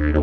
Radio.